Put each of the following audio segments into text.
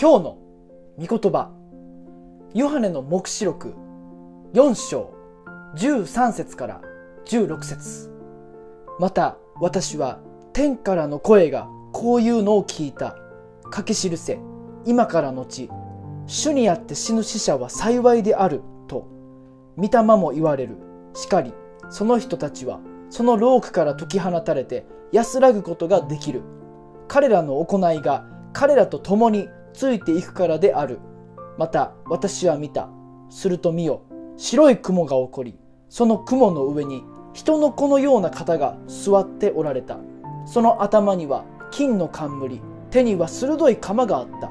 今日の御言葉ヨハネの黙示録4章13節から16節。また私は天からの声がこういうのを聞いた書き記せ今からのち主にあって死ぬ死者は幸いであると御霊も言われるしかりその人たちはそのロークから解き放たれて安らぐことができる。彼らの行いが彼らと共についていくからである。また私は見た。すると見よ。白い雲が起こりその雲の上に人の子のような方が座っておられた。その頭には金の冠手には鋭い鎌があった。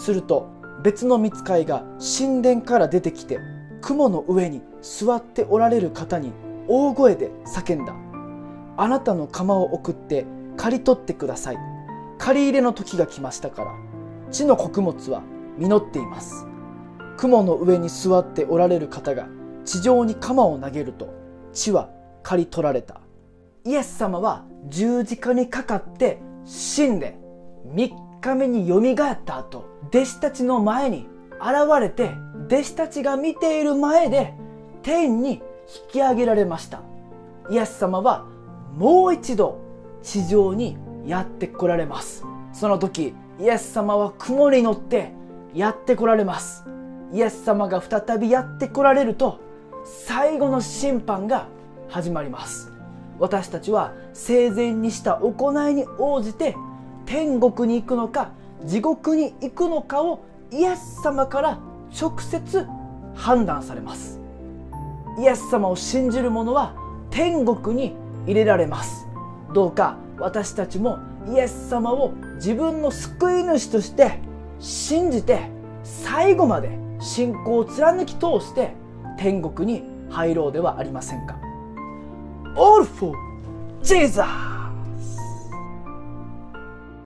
すると別の見つかいが神殿から出てきて雲の上に座っておられる方に大声で叫んだ。あなたの釜を送って刈り取ってください。刈り入れの時が来ましたから。地の穀物は実っています。雲の上に座っておられる方が地上に鎌を投げると地は刈り取られた。イエス様は十字架にかかって死んで3日目によみがえった後弟子たちの前に現れて弟子たちが見ている前で天に引き上げられました。イエス様はもう一度地上にやって来られます。その時イエス様は雲に乗ってやって来られます。イエス様が再びやって来られると最後の審判が始まります。私たちは生前にした行いに応じて天国に行くのか地獄に行くのかをイエス様から直接判断されます。イエス様を信じる者は天国に入れられます。どうか私たちもイエス様を自分の救い主として信じて最後まで信仰を貫き通して天国に入ろうではありませんか？All for Jesus!